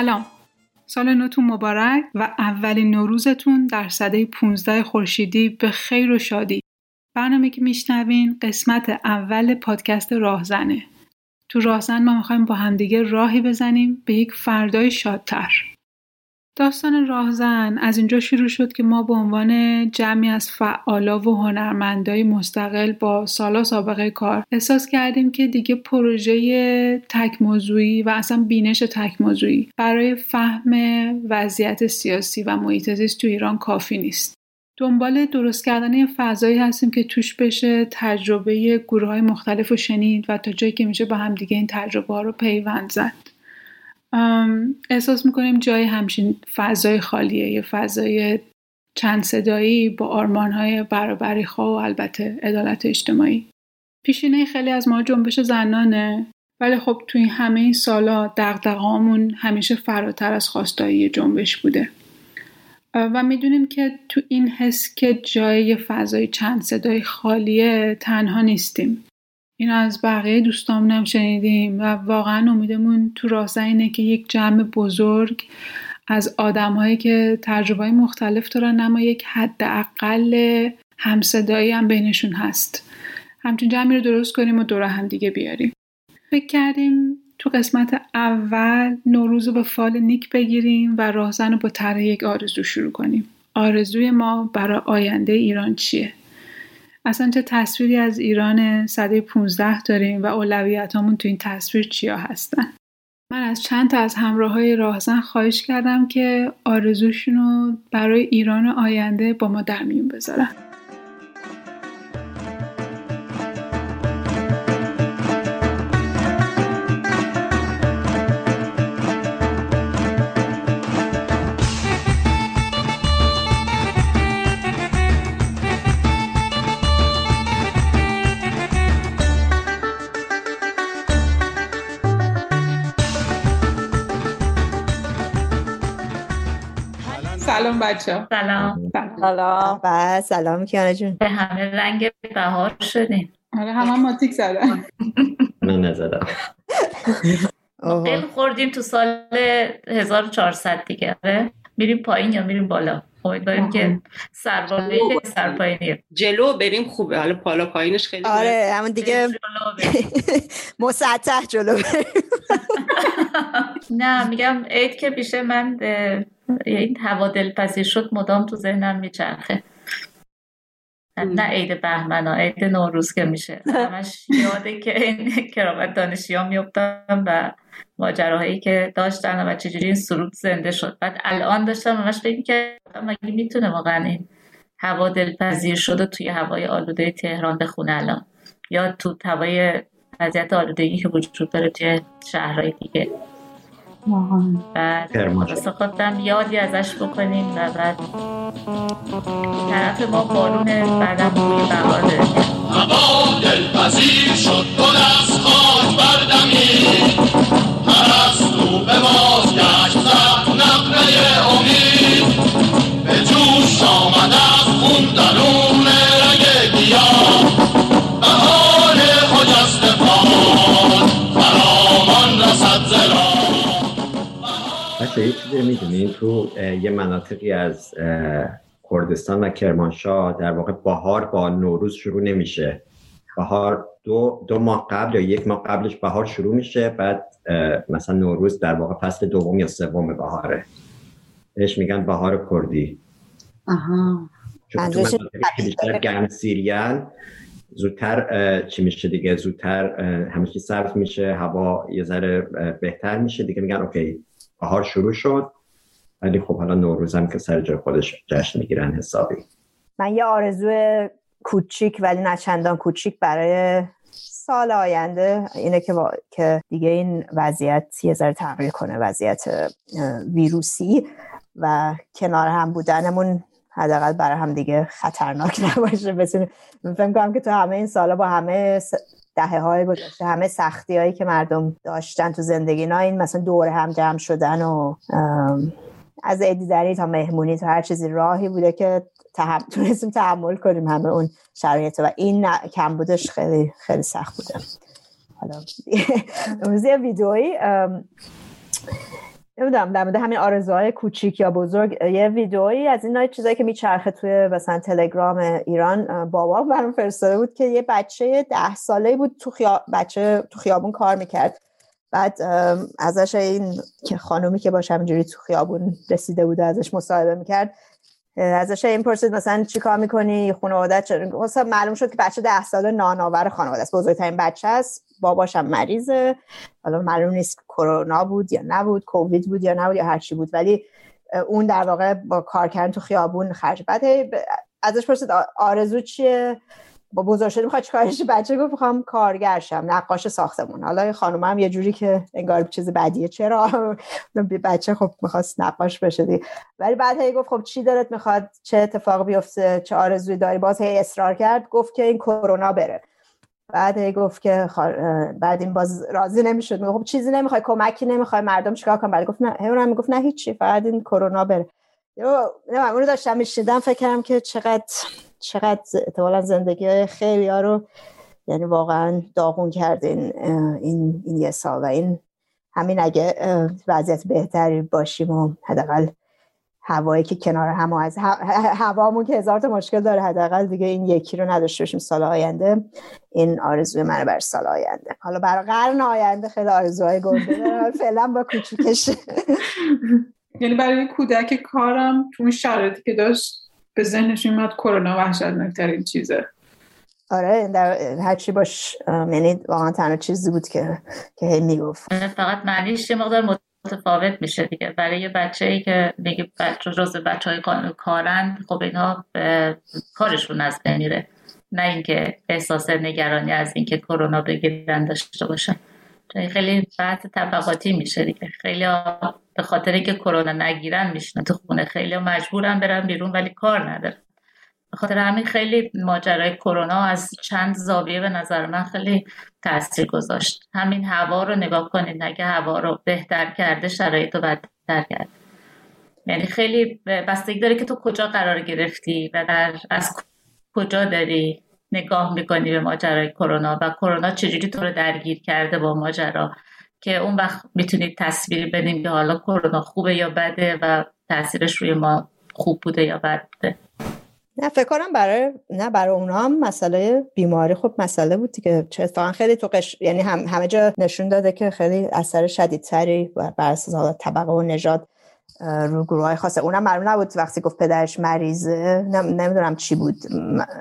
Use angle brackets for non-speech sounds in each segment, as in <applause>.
سلام. سال نوتون مبارک و اولین نوروزتون در سده 15 خورشیدی به خیر و شادی. برنامه که میشنوین قسمت اول پادکست راهزنه. تو راهزن ما می‌خوایم با همدیگه راهی بزنیم به یک فردای شادتر. داستان راهزن از اینجا شروع شد که ما به عنوان جمعی از فعالا و هنرمندای مستقل با سالا سابقه کار احساس کردیم که دیگه پروژه تک موضوعی و اصلا بینش تک موضوعی برای فهم وضعیت سیاسی و محیط زیست تو ایران کافی نیست. دنبال درست کردن فضایی هستیم که توش بشه تجربه گروه های مختلف رو شنید و تا جایی که میشه با همدیگه این تجربه ها رو پیوند زد. احساس می‌کنیم جای همچین فضای خالیه یه فضای چند صدایی با آرمانهای برابری خواه و البته عدالت اجتماعی. پیشینه خیلی از ما جنبش زنانه ولی خب توی همه این سالا دقدقامون همیشه فراتر از خواستایی جنبش بوده. و می‌دونیم که تو این حس که جای فضای چند صدای خالیه تنها نیستیم. این از بقیه دوستامونم شنیدیم و واقعا امیدمون تو راستن اینه که یک جمع بزرگ از آدمهایی که تجربه مختلف دارن اما یک حداقل همصدایی هم بینشون هست. همچین جمعی رو درست کنیم و دور هم دیگه بیاریم. فکر کردیم تو قسمت اول نوروز رو به فال نیک بگیریم و راهزن رو با طرح یک آرزو شروع کنیم. آرزوی ما برای آینده ایران چیه؟ اصلا چه تصویری از ایران صده 15 داریم و اولویت همون تو این تصویر چیا هستن؟ من از چند تا از همراه های راهزن خواهش کردم که آرزوشون رو برای ایران آینده با ما در میون بذارن. بچه سلام. سلام. و سلام کیانه جون. به همه رنگ بهار شدیم آره همه ماتیک زدن. من نزدم. خیلی خوردیم تو سال 1400 دیگه. آره. میریم پایین یا میریم بالا؟ امیدواریم که سرباله سرپایینی. جلو بریم خوبه. حالا بالا پایینش خیلی آره همون دیگه <laughs> مسطح جلو بریم. نه میگم عید که پیشه من این هوا دلپذیر شد مدام تو ذهنم میچرخه. نه عید بهمن عید نوروز که میشه. همش یاده که این کرامت دانشی ها میفتم و ماجراهایی که داشتن و چجوری این سرود زنده شد. بعد الان داشتم همش فکر که مگه می‌تونه واقعا این هوا دلپذیر شده توی هوای آلوده تهران بخونه الان؟ یا تو هوای وضعیت آلودگی که وجود داره توی شهرهای دیگه. بعد واسه خودم یادی ازش بکنیم و بعد طرف ما بارون بعدم بوی بهار داره. هوا دلپذیر شد گل از خاک بردمید پرستو به باز می‌دونین تو یه مناطقی از کردستان و کرمانشاه در واقع بهار با نوروز شروع نمیشه. بهار دو, دو ماه قبل یا یک ماه قبلش بهار شروع میشه بعد مثلا نوروز در واقع فصل دوم یا سوم بهاره. بهش میگن بهار کردی. آها. چون تو بیشتر گرم سیریان زودتر چی میشه دیگه؟ زودتر همه چی سرد میشه هوا یه ذره بهتر میشه. دیگه میگن اوکی بهار شروع شد. ولی خب حالا نوروز هم که سر جای خودش جشن می‌گیرن حسابی. من یه آرزو کوچیک ولی نه چندان کوچیک برای سال آینده اینه که, با... که دیگه این وضعیت یه ذره تغییر کنه وضعیت ویروسی و کنار هم بودنمون حداقل برای هم دیگه خطرناک <laughs> نباشه. بتونیم فکر کنم که تو همه این سالا با همه دهه های گذشته همه سختی هایی که مردم داشتن تو زندگی نا این مثلا دور هم جمع شدن و از عیدی تا مهمونی تا هر چیزی راهی بوده که تحم... <laughs> تونستیم تحمل کنیم همه اون شرایط و این کم بودش خیلی خیلی سخت بوده. حالا <laughs> امروز یه ویدئویی نمی‌دونم در مورد همین آرزوهای کوچیک یا بزرگ یه ویدئویی از این چیزایی که میچرخه توی مثلا تلگرام ایران بابا برام فرستاده بود که یه بچه ده ساله بود تو خیا... بچه تو خیابون کار می‌کرد. بعد ازش این که خانومی که باشه همینجوری تو خیابون رسیده بود ازش مصاحبه می‌کرد ازش این پرسید مثلا چی کار می‌کنی؟ خانوادت چرا معلوم شد که بچه ده ساله نانآور خانواده است. بزرگترین بچه است. باباش هم مریضه. حالا معلوم نیست کرونا بود یا نبود کووید بود یا نبود یا هر چی بود. ولی اون در واقع با کار کردن تو خیابون خرج. بعد ازش پرسید آرزو چیه؟ با بزرگ شدی می‌خواد چیکارش؟ بچه گفت می‌خوام کارگرشم نقاش ساختمون. حالا خانم هم یه جوری که انگار چیز بدیه. چرا؟ <laughs> بچه خب می‌خواست نقاش بشه. ولی بعد هی گفت خب چی دارت می‌خواد؟ چه اتفاق بیفته؟ چه آرزوی داری؟ باز هی اصرار کرد گفت که این کرونا بره. بعد هی گفت که بعد این باز راضی نمی‌شد. خب چیزی نمی‌خوای کمکی نمی‌خوای مردم چیکار کنن؟ بعد گفت نه اونم می‌گفت نه هیچی فقط این کرونا بره. نه اونو داشتم میشیدم فکر کردم که چقدر چقدر احتمالا زندگی خیلی ها رو یعنی واقعا داغون کرد این, این, یه سال و این همین اگه وضعیت بهتری باشیم و حداقل هوایی که کنار هم از هوامون که هزار تا مشکل داره حداقل دیگه این یکی رو نداشته باشیم سال آینده. این آرزوی منه برای سال آینده. حالا برای قرن آینده خیلی آرزوهای گنده فعلا با کوچیکش. <laughs> یعنی برای کودک کارم تو شرایطی که داشت به ذهنش میاد کرونا وحشتناکترین چیزه. آره در هر چی باش یعنی واقعا تنها چیزی بود که که هی می‌گفت. فقط معنیش یه مقدار متفاوت میشه دیگه. برای یه بچه ای که میگه بچه جز بچه های کارند خب اینها کارشون از بین میره. نه اینکه احساس نگرانی از اینکه کرونا بگیرن داشته باشن. خیلی بحث طبقاتی میشه دیگه. خیلی به خاطر اینکه کرونا نگیرن میشنن تو خونه. خیلی مجبورن برن بیرون ولی کار ندارن. به خاطر همین خیلی ماجرای کرونا از چند زاویه به نظر من خیلی تاثیر گذاشت. همین هوا رو نگاه کنید. نگه هوا رو بهتر کرده شرایط رو بدتر کرد یعنی خیلی بستگی داره که تو کجا قرار گرفتی و در از کجا داری؟ نگاه می‌کنی به ماجرای کرونا و کرونا چجوری تو رو درگیر کرده با ماجرا که اون وقت می‌تونید تصویری بدیم که حالا کرونا خوبه یا بده و تاثیرش روی ما خوب بوده یا بد بوده؟ نه فکر کنم برای نه برای اونا هم مسئله بیماری خب مسئله بود که چه اتفاقا خیلی تو قش... یعنی هم همه جا نشون داده که خیلی اثر شدیدتری بر اساس طبقه و نژاد رو گروه های خاصه اونم معلوم نبود وقتی گفت پدرش مریضه. نمی‌دونم چی بود.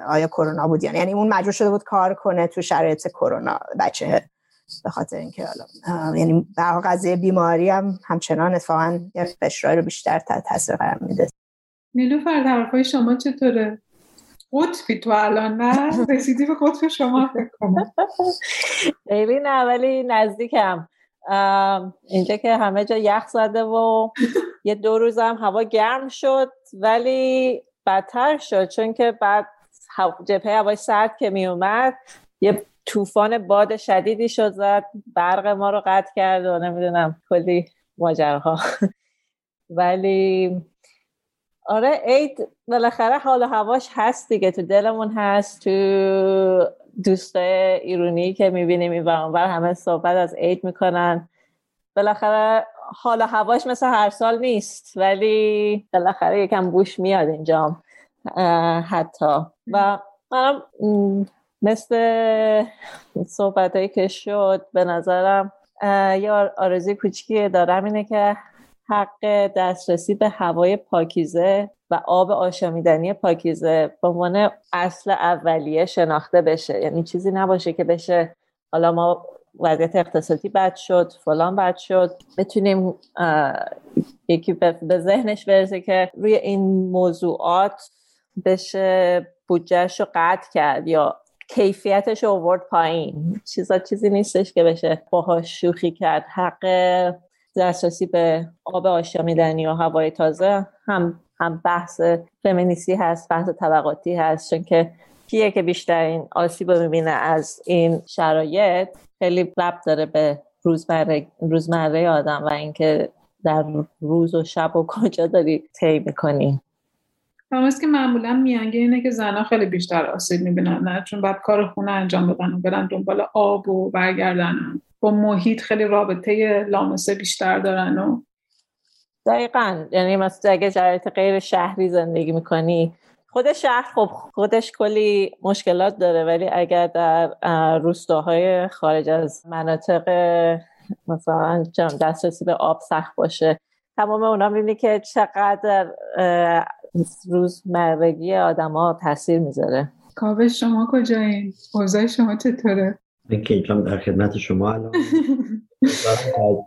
آیا کرونا بود یعنی یعنی اون مجبور شده بود کار کنه تو شرایط کرونا. بچه به خاطر اینکه حالا یعنی در قضیه بیماری هم همچنان اتفاقا یه فشرهای رو بیشتر تحت تاثیر قرار میده. نیلوفر حرفای شما چطوره؟ قطبی تو الان نه؟ رسیدی به قطب شما فکر کنم. خیلی نه ولی نزدیکم. اینجا که همه جا یخ زده و یه دو روز هم هوا گرم شد ولی بدتر شد چون که بعد جبهه هوای سرد که می اومد یه طوفان باد شدیدی شد زد برق ما رو قطع کرد و نمی‌دونم کلی ماجرها <laughs> ولی آره عید بالاخره حال و هواش هست دیگه تو دلمون هست تو دوستای ایرونی که می‌بینیم این همه صحبت از عید می‌کنن. بالاخره حال و هواش مثل هر سال نیست ولی بالاخره یکم بوش میاد اینجا حتی. و منم مثل صحبت که شد به نظرم یا آرزوی کوچیکی دارم اینه که حق دسترسی به هوای پاکیزه و آب آشامیدنی پاکیزه به عنوان اصل اولیه شناخته بشه. یعنی چیزی نباشه که بشه حالا ما وضعیت اقتصادی بد شد فلان بد شد. بتونیم یکی به ذهنش برسه که روی این موضوعات بشه بودجهش رو قطع کرد یا کیفیتش رو آورد پایین. چیزا چیزی نیستش که بشه باهاش شوخی کرد. حق دسترسی به آب آشامیدنی و هوای تازه هم هم بحث فمینیستی هست بحث طبقاتی هست. چون که کیه که بیشتر این آسیب رو می‌بینه از این شرایط؟ خیلی ربط داره به روزمره روزمره آدم و اینکه در روز و شب و کجا داری طی می‌کنی. هم که معمولا میانگین اینه که زنها خیلی بیشتر آسیب می‌بینن نه؟ چون بعد کار خونه انجام بدن و برن دنبال آب و برگردن. با محیط خیلی رابطه لامسه بیشتر دارن و دقیقا. یعنی مثلا اگه شرایط غیر شهری زندگی می‌کنی خود شهر خب خودش کلی مشکلات داره ولی اگر در روستاهای خارج از مناطق مثلا دسترسی به آب سخت باشه تمام اونا می‌بینی که چقدر روزمرگی آدما تاثیر می‌ذاره کاوه شما کجایین؟ اوضاع شما چطوره؟ من که اینجام در خدمت شما الان از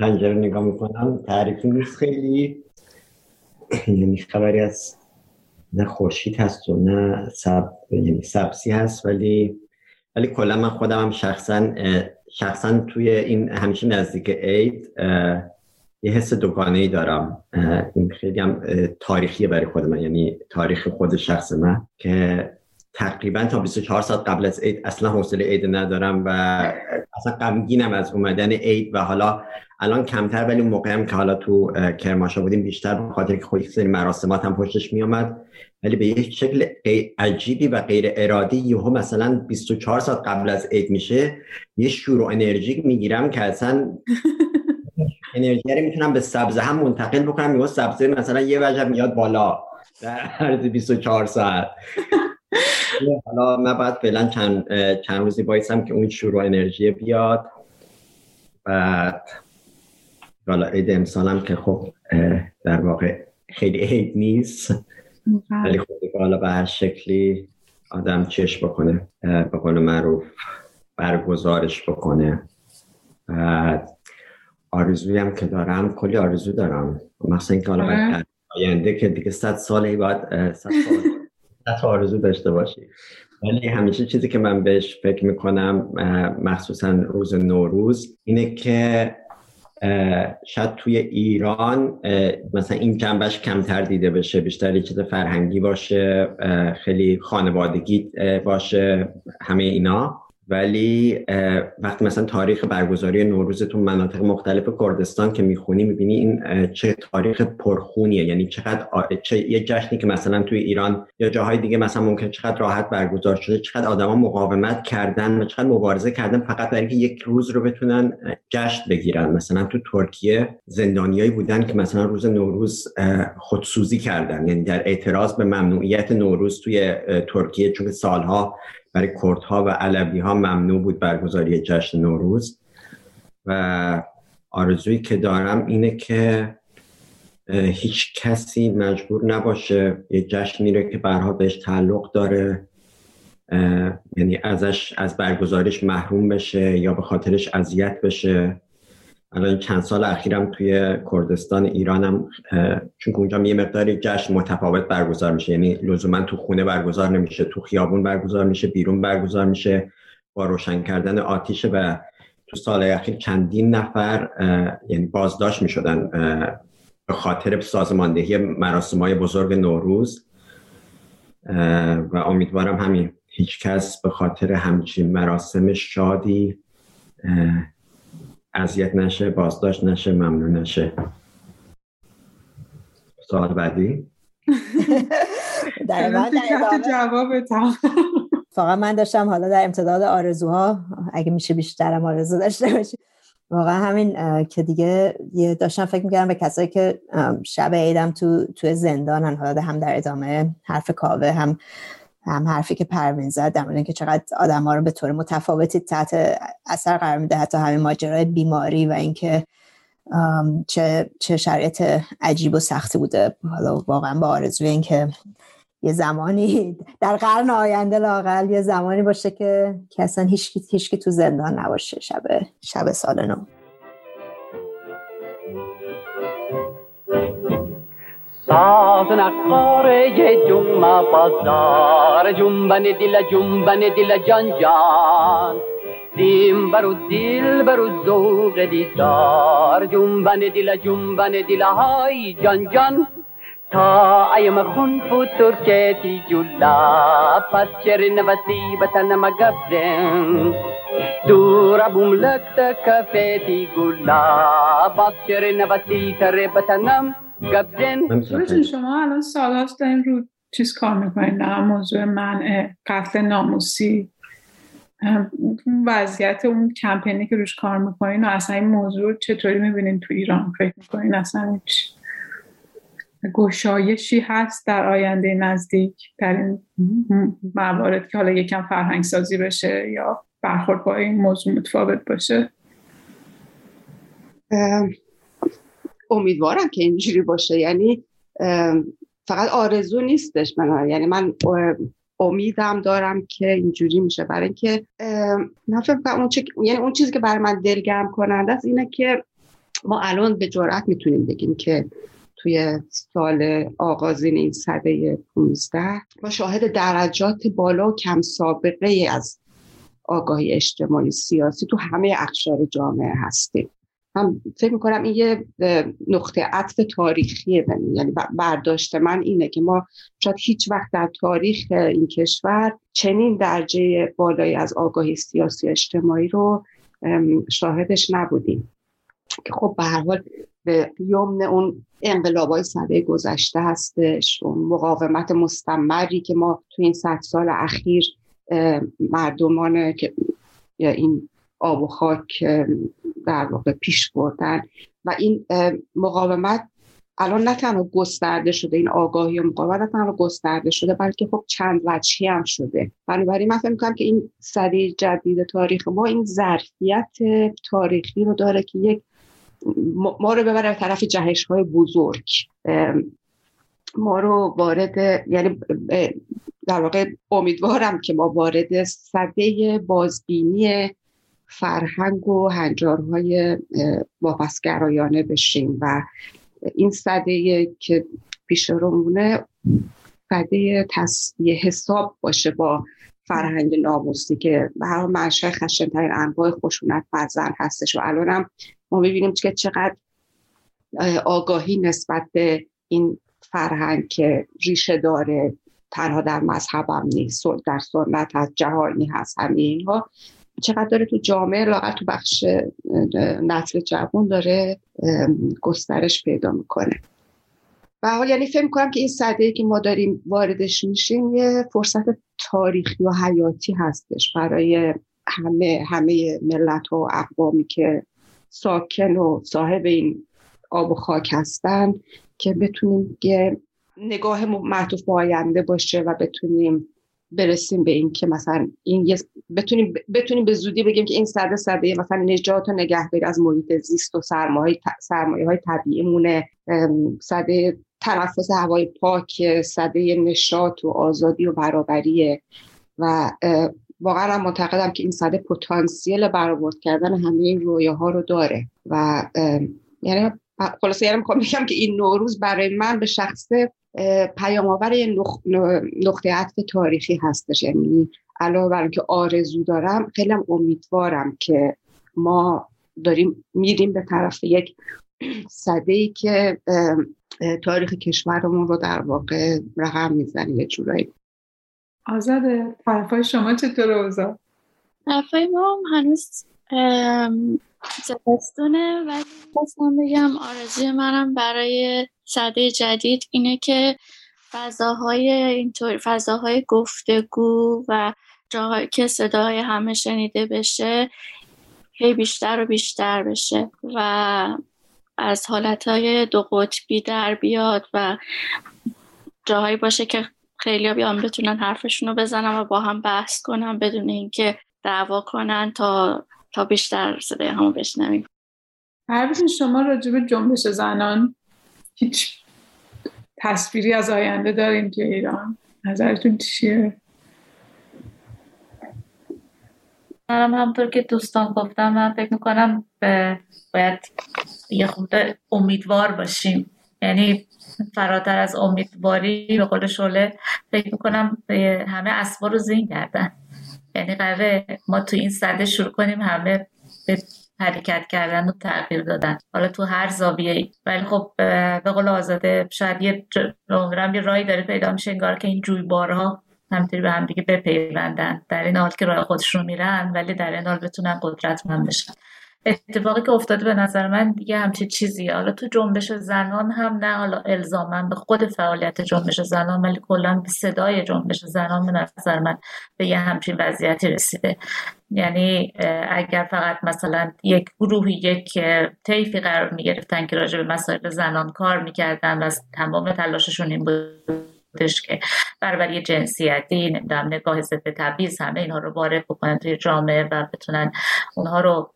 پنجره نگاه می‌کنم تعریفی نیست خیلی یعنی خبری از نه خورشید هست و نه سب یعنی سبسی هست ولی ولی کلا من خودم هم شخصا شخصا توی این همیشه نزدیک عید یه حس دوگانه ای دارم این خیلی هم تاریخیه برای خود من یعنی تاریخ خود شخص من که تقریبا تا 24 ساعت قبل از عید اصلا حوصله عید ندارم و اصلا غمگینم از اومدن عید و حالا الان کمتر ولی اون موقع هم که حالا تو کرماشا بودیم بیشتر به خاطر که خود سری مراسمات هم پشتش میومد ولی به یک شکل عجیبی و غیر ارادی یهو مثلا 24 ساعت قبل از عید میشه. یه شور و انرژی می‌گیرم که اصلا <laughs> انرژی رو می‌تونم به سبزه هم منتقل بکنم. یهو سبزه مثلا یه وجه میاد بالا در عرض 24 ساعت. <laughs> حالا من بعد فعلا چند, چند روزی بایستم که اون شروع انرژی بیاد. بعد حالا عید امسالم که خب در واقع خیلی عید نیست. ولی خب حالا به هر شکلی آدم چشم بکنه به قول معروف برگزارش بکنه. بعد آرزوی هم که دارم کلی آرزو دارم. مثلا اینکه حالا آینده که دیگه صد ساله باید صد سال <laughs> حتی آرزو داشته باشی. ولی همیشه چیزی که من بهش فکر می‌کنم مخصوصا روز نوروز اینه که شاید توی ایران مثلا این جنبش کمتر دیده بشه بیشتر چیز فرهنگی باشه خیلی خانوادگی باشه همه اینا. ولی وقتی مثلا تاریخ برگزاری نوروز تو مناطق مختلف کردستان که می‌خونی می‌بینی این چه تاریخ پرخونیه. یعنی چقدر چه یه جشنی که مثلا توی ایران یا جاهای دیگه مثلا ممکن چقدر راحت برگزار شده چقدر آدما مقاومت کردن و چقدر مبارزه کردن فقط برای اینکه یک روز رو بتونن جشن بگیرن. مثلا تو ترکیه زندانیایی بودن که مثلا روز نوروز خودسوزی کردن. یعنی در اعتراض به ممنوعیت نوروز توی ترکیه چون سالها برای کردها و علوی ها ممنوع بود برگزاری جشن نوروز. و آرزویی که دارم اینه که هیچ کسی مجبور نباشه یه جشنی رو که برها بهش تعلق داره یعنی ازش از برگزاریش محروم بشه یا به خاطرش اذیت بشه. الان چند سال اخیرم توی کردستان ایرانم چون اونجا یه مقداری جشن متفاوت برگزار میشه. یعنی لزوما تو خونه برگزار نمیشه تو خیابون برگزار میشه بیرون برگزار میشه. با روشن کردن آتیش و تو سال اخیر چندین نفر یعنی بازداشت می‌شدن به خاطر سازماندهی مراسم های بزرگ نوروز. و امیدوارم همین هیچکس به خاطر همچین مراسم شادی اذیت نشه بازداشت نشه ممنون نشه. سوال بعدی؟ در جواب فقط من داشتم حالا در امتداد آرزوها اگه میشه بیشترم آرزو داشته باشی. واقعا همین که دیگه یه داشتم فکر می‌کردم به کسایی که شب عیدم تو تو زندانن حالا هم در ادامه حرف کاوه هم هم حرفی که پروین زد در مورد که چقدر آدم ها رو به طور متفاوتی تحت اثر قرار میده حتی همین ماجرای بیماری و اینکه چه چه شرایط عجیب و سختی بوده. حالا واقعا با آرزوی اینکه یه زمانی در قرن آینده لاقل یه زمانی باشه که که اصلا هیچ تو زندان نباشه شب شب سال نو. ساز نقاره جمعه بازار. جنبن دل جنبن دل جان جان. سیم برو دل برو زوق دیدار. جنبن دل جنبن دل های جان جان. تا ایم خون پو ترکتی جولا پس چر نوسی بتن مگبزن دور بوم لکت کفیتی گولا باز چر نوسی تر بتنم گبزن شما الان سالاست دارین رو چیز کار می‌کنین در موضوع منع قتل ناموسی. وضعیت اون کمپینی که روش کار می‌کنین و اصلا این موضوع چطوری می‌بینین تو ایران؟ فکر می‌کنین اصلا گشایشی هست در آینده نزدیک در این موارد که حالا یکم فرهنگ سازی بشه یا برخورد با این موضوع متفاوت باشه؟ امیدوارم که اینجوری باشه. یعنی فقط آرزو نیستش من یعنی من امیدم دارم که اینجوری میشه. برای اینکه اون یعنی اون چیزی که برای من دلگرم کننده است اینه که ما الان به جرات می‌تونیم بگیم که توی سال آغازین این صده 15 ما شاهد درجات بالا و کم سابقه از آگاهی اجتماعی سیاسی تو همه اقشار جامعه هستیم. من فکر می‌کنم این یه نقطه عطف تاریخیه یعنی برداشت من اینه که ما شاید هیچ وقت در تاریخ این کشور چنین درجه بالایی از آگاهی سیاسی اجتماعی رو شاهدش نبودیم. که خب به هر حال به یمن اون انقلابای سده گذشته هستش اون مقاومت مستمری که ما تو این صد سال اخیر مردمان که این آب و خاک در واقع پیش بردن. و این مقاومت الان نه تنها گسترده شده این آگاهی و مقاومت نه تنها گسترده شده بلکه خب چند وجهی هم شده. بنابراین من فکر می‌کنم که این سری جدید تاریخ ما این ظرفیت تاریخی رو داره که یک ما رو ببره طرف جهش های بزرگ ما رو وارد یعنی در واقع امیدوارم که ما وارد صده بازبینی فرهنگ و هنجارهای واپسگرایانه بشیم و این صده که پیش رو مونه صده تصویه حساب باشه با فرهنگ ناموسی که به هر منشه خشنترین انواع خشونت بر زن هستش و الان هم ما ببینیم که چقدر آگاهی نسبت به این فرهنگ که ریشه داره. تنها در مذهب هم نیست در سنت هست جهانی هست همه اینها. چقدر داره تو جامعه لاغت تو بخش نسل جوان داره گسترش پیدا می‌کنه. و حال یعنی فکر کنم که این صده که ما داریم واردش میشیم یه فرصت تاریخی و حیاتی هستش برای همه همه ملت و اقوامی که ساکن و صاحب این آب و خاک هستن که بتونیم که نگاه معطوف آینده باشه و بتونیم برسیم به این که مثلا این بتونیم بتونیم به زودی بگیم که این صده صده مثلا نجات و نگهداری از محیط زیست و سرمایه سرمایه های طبیعی مونه صده تنفس هوای پاک صده نشاط و آزادی و برابریه. و واقعا هم معتقدم که این صده پتانسیل برآورد کردن همه این رویاها رو داره. و یعنی خلاصه یعنی می‌خوام بگم که این نوروز برای من به شخصه پیام آور نقطه عطف تاریخی هستش یعنی علاوه بر که آرزو دارم خیلی امیدوارم که ما داریم میریم به طرف یک صده ای که تاریخ کشورمون رو در واقع رقم می‌زنه یه جورایی آزاده طرفای شما چطور اوضاع؟ طرفای ما هنوز زمستونه ولی خواستم بگم آرزوی منم برای صده جدید اینه که فضاهای اینطور فضاهای گفتگو و جاهایی که صدای همه شنیده بشه هی بیشتر و بیشتر بشه و از حالتهای دو قطبی در بیاد و جاهایی باشه که خیلی بیان بتونن حرفشون رو بزنن و با هم بحث کنن بدون اینکه دعوا کنن تا تا بیشتر صدای همو بشنویم. هر شما راجع به جنبش زنان هیچ تصویری از آینده داریم توی ایران؟ نظرتون چیه؟ منم همطور که دوستان گفتم من فکر می‌کنم باید یه خورده امیدوار باشیم. یعنی فراتر از امیدواری به قول شله فکر می‌کنم همه اسبا رو زین کردن یعنی قراره ما تو این صده شروع کنیم همه به حرکت کردن و تغییر دادن. حالا تو هر زاویه ای ولی خب به قول آزاده شاید یه یه رای داره پیدا میشه انگار که این جویبارها همینطوری به هم دیگه بپیوندن. در این حال که راه خودشون میرن ولی در این حال بتونن قدرتمند بشن. اتفاقی که افتاده به نظر من دیگه همچین چیزیه. حالا تو جنبش زنان هم نه حالا الزاما به خود فعالیت جنبش زنان ولی کلا به صدای جنبش زنان به نظر من به یه همچین وضعیتی رسیده. یعنی اگر فقط مثلا یک گروهی یک طیفی قرار می گرفتن که راجع به مسائل زنان کار می‌کردن و تمام تلاششون این بودش که برابری جنسیتی نمی‌دونم نگاه ضد تبعیض همه اینها رو وارد بکنن توی جامعه و بتونن اونها رو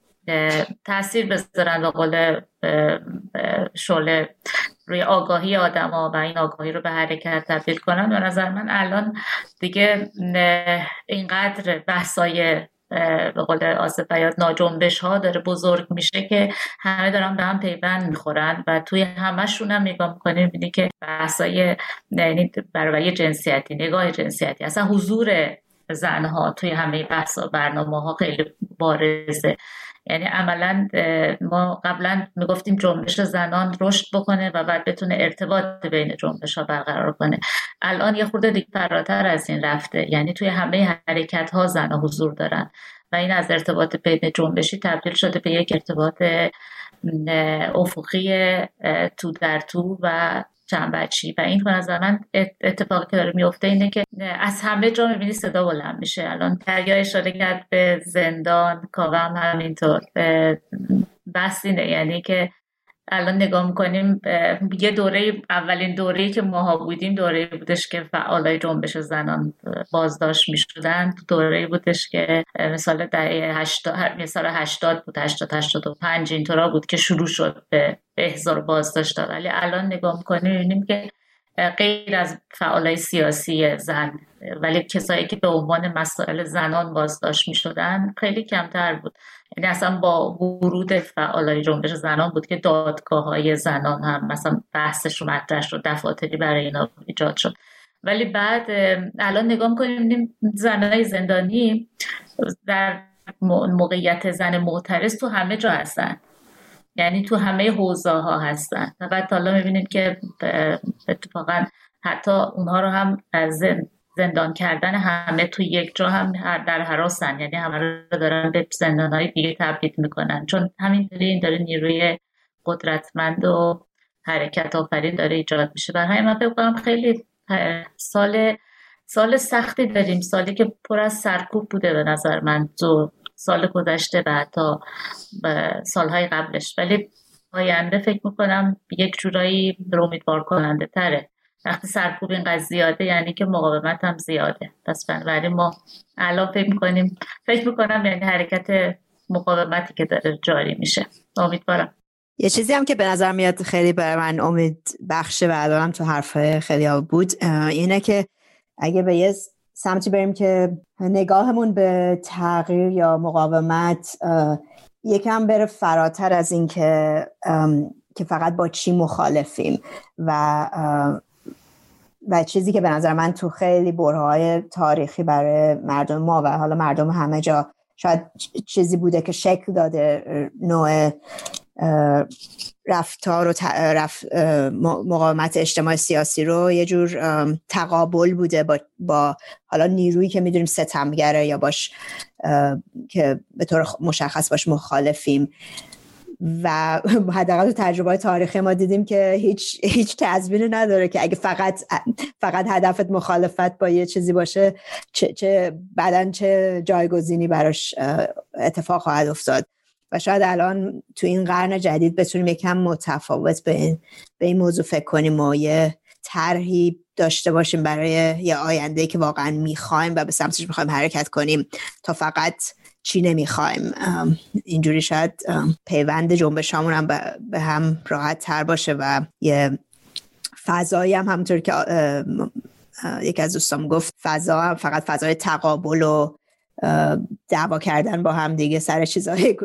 تاثیر بذارن به قول شعله روی آگاهی آدما و این آگاهی رو به حرکت تبدیل کنن. به نظر من الان دیگه اینقدر بحثای به قول آصف بیاد ناجنبش ها داره بزرگ میشه که همه دارن به هم پیوند می‌خورن و توی همشون هم نگاه می‌کنیم می‌بینی که بحثای یعنی برابری جنسیتی نگاه جنسیتی اصلا حضور زنها توی همه بحث و برنامه ها خیلی بارزه. یعنی عملا ما قبلا می‌گفتیم جنبش زنان رشد بکنه و بعد بتونه ارتباط بین جنبش ها برقرار کنه. الان یه خورده دیگه فراتر از این رفته. یعنی توی همه حرکت ها زن حضور دارن و این از ارتباط بین جنبشی تبدیل شده به یک ارتباط افقی تو در تو و چند بچی و این به نظر من اتفاقی که داره میفته اینه که از همه جا می‌بینی صدا بلند میشه. الان دریا اشاره کرد به زندان کاوه همینطور. بس اینه. یعنی که الان نگاه می‌کنیم یه دوره اولین دوره که ماها بودیم دوره بودش که فعالای جنبش زنان بازداشت می‌شدن. دوره بودش که مثال دهه هشتاد مثال هشتاد بود هشتاد هشتاد و پنج اینطورا بود که شروع شد به احضار بازداشت ولی الان نگاه می‌کنیم می‌بینیم که غیر از فعالای سیاسی زن ولی کسایی که به عنوان مسائل زنان بازداشت می شدن خیلی کمتر بود. یعنی اصلا با ورود فعالای جنبش زنان بود که دادگاه های زنان هم مثلا بحثش رو مطرح شد دفاتری برای اینا ایجاد شد. ولی بعد الان نگاه می‌کنیم زنای زندانی در موقعیت زن معترض تو همه جا هستن. یعنی تو همه حوزه ها هستن. و بعد حالا می‌بینید که اتفاقا حتی اونها رو هم از زندان کردن همه تو یک جا هم در حراسن. یعنی همه رو دارن به زندان های دیگه تبدیل می‌کنن. چون همینطوری این داره نیروی قدرتمند و حرکت آفرین داره ایجاد میشه. برای من فکر خیلی سال سال سختی داریم. سالی که پر از سرکوب بوده به نظر من. تو سال گذشته و حتی سالهای قبلش. ولی آینده فکر می‌کنم یک جورایی امیدوار کننده تره. وقتی سرکوب اینقدر زیاده یعنی که مقاومت هم زیاده. پس بنابراین ما الان فکر می‌کنیم فکر می‌کنم یعنی حرکت مقاومتی که داره جاری میشه. امیدوارم. یه چیزی هم که به نظر میاد خیلی برای من امید بخشه و الانم تو حرف خیلی ها بود اینه که اگه به یه سمتی بریم که نگاهمون به تغییر یا مقاومت یکم بره فراتر از این که که فقط با چی مخالفیم و و چیزی که به نظر من تو خیلی برهای تاریخی برای مردم ما و حالا مردم همه جا شاید چیزی بوده که شکل داده نوع رفتار و مقاومت اجتماع سیاسی رو یه جور تقابل بوده با, با حالا نیرویی که می‌دونیم ستمگره یا باش که به طور مشخص باش مخالفیم. و <laughs> حداقل تو تجربه تاریخی ما دیدیم که هیچ هیچ تضمینی نداره که اگه فقط فقط هدفت مخالفت با یه چیزی باشه چه, چه بعدا چه جایگزینی براش اتفاق خواهد افتاد. و شاید الان تو این قرن جدید بتونیم یکم متفاوت به این, به این موضوع فکر کنیم و یه طرحی داشته باشیم برای یه آینده که واقعا می‌خوایم و به سمتش می‌خوایم حرکت کنیم تا فقط چی نمی‌خوایم. اینجوری شاید پیوند جنبش هم به هم راحت تر باشه و یه فضایی هم همونطور که یکی از دوستان گفت فضا هم فقط فضای تقابل و دعوا کردن با هم دیگه سر چیزهای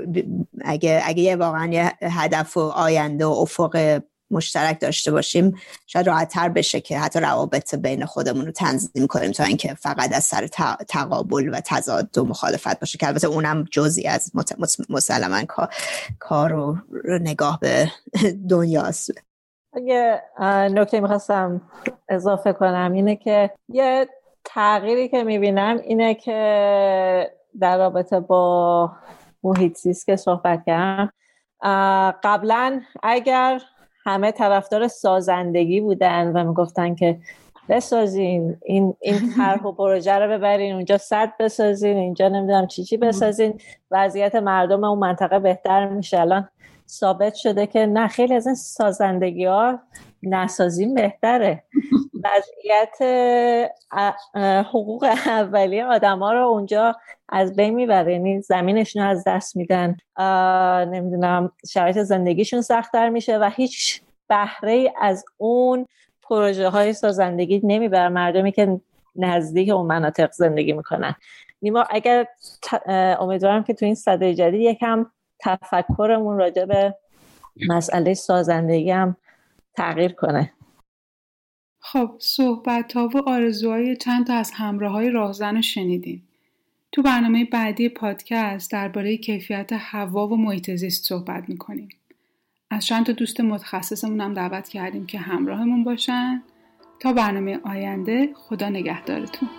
اگه اگه واقعا یه هدف و آینده و افق مشترک داشته باشیم شاید راحت تر بشه که حتی روابط بین خودمون رو تنظیم کنیم تا اینکه فقط از سر تقابل و تضاد و مخالفت باشه که البته اونم جزی از مسلما کار رو نگاه به دنیاست. اگه نکته می‌خواستم اضافه کنم اینه که یه تغییری که می‌بینم اینه که در رابطه با محیط زیست که صحبت کردم قبلا اگر همه طرفدار سازندگی بودن و می‌گفتن که بسازین این این طرح و پروژه رو ببرین اونجا صد بسازین اینجا نمی‌دونم چی چی بسازین. وضعیت مردم اون منطقه بهتر میشه. الان ثابت شده که نه خیلی از این سازندگی ها نسازین بهتره. وضعیت حقوق اولیه آدم ها رو اونجا از بین می‌بره. یعنی زمینشون از دست میدن. نمی‌دونم شرایط زندگیشون سختتر میشه و هیچ بهره از اون پروژه های سازندگی نمی‌بره. مردمی که نزدیک اون مناطق زندگی می‌کنن. نیما اگر امیدوارم که تو این صده جدید یکم تفکرمون راجع به مسئله سازندگی هم تغییر کنه. خب صحبت ها و آرزوهای چند تا از همراه های راهزن رو شنیدیم. تو برنامه بعدی پادکست درباره کیفیت هوا و محیط زیست صحبت می‌کنیم. از چند تا دوست متخصصمون هم دعوت کردیم که همراهمون باشن. تا برنامه آینده خدا نگهدارتون.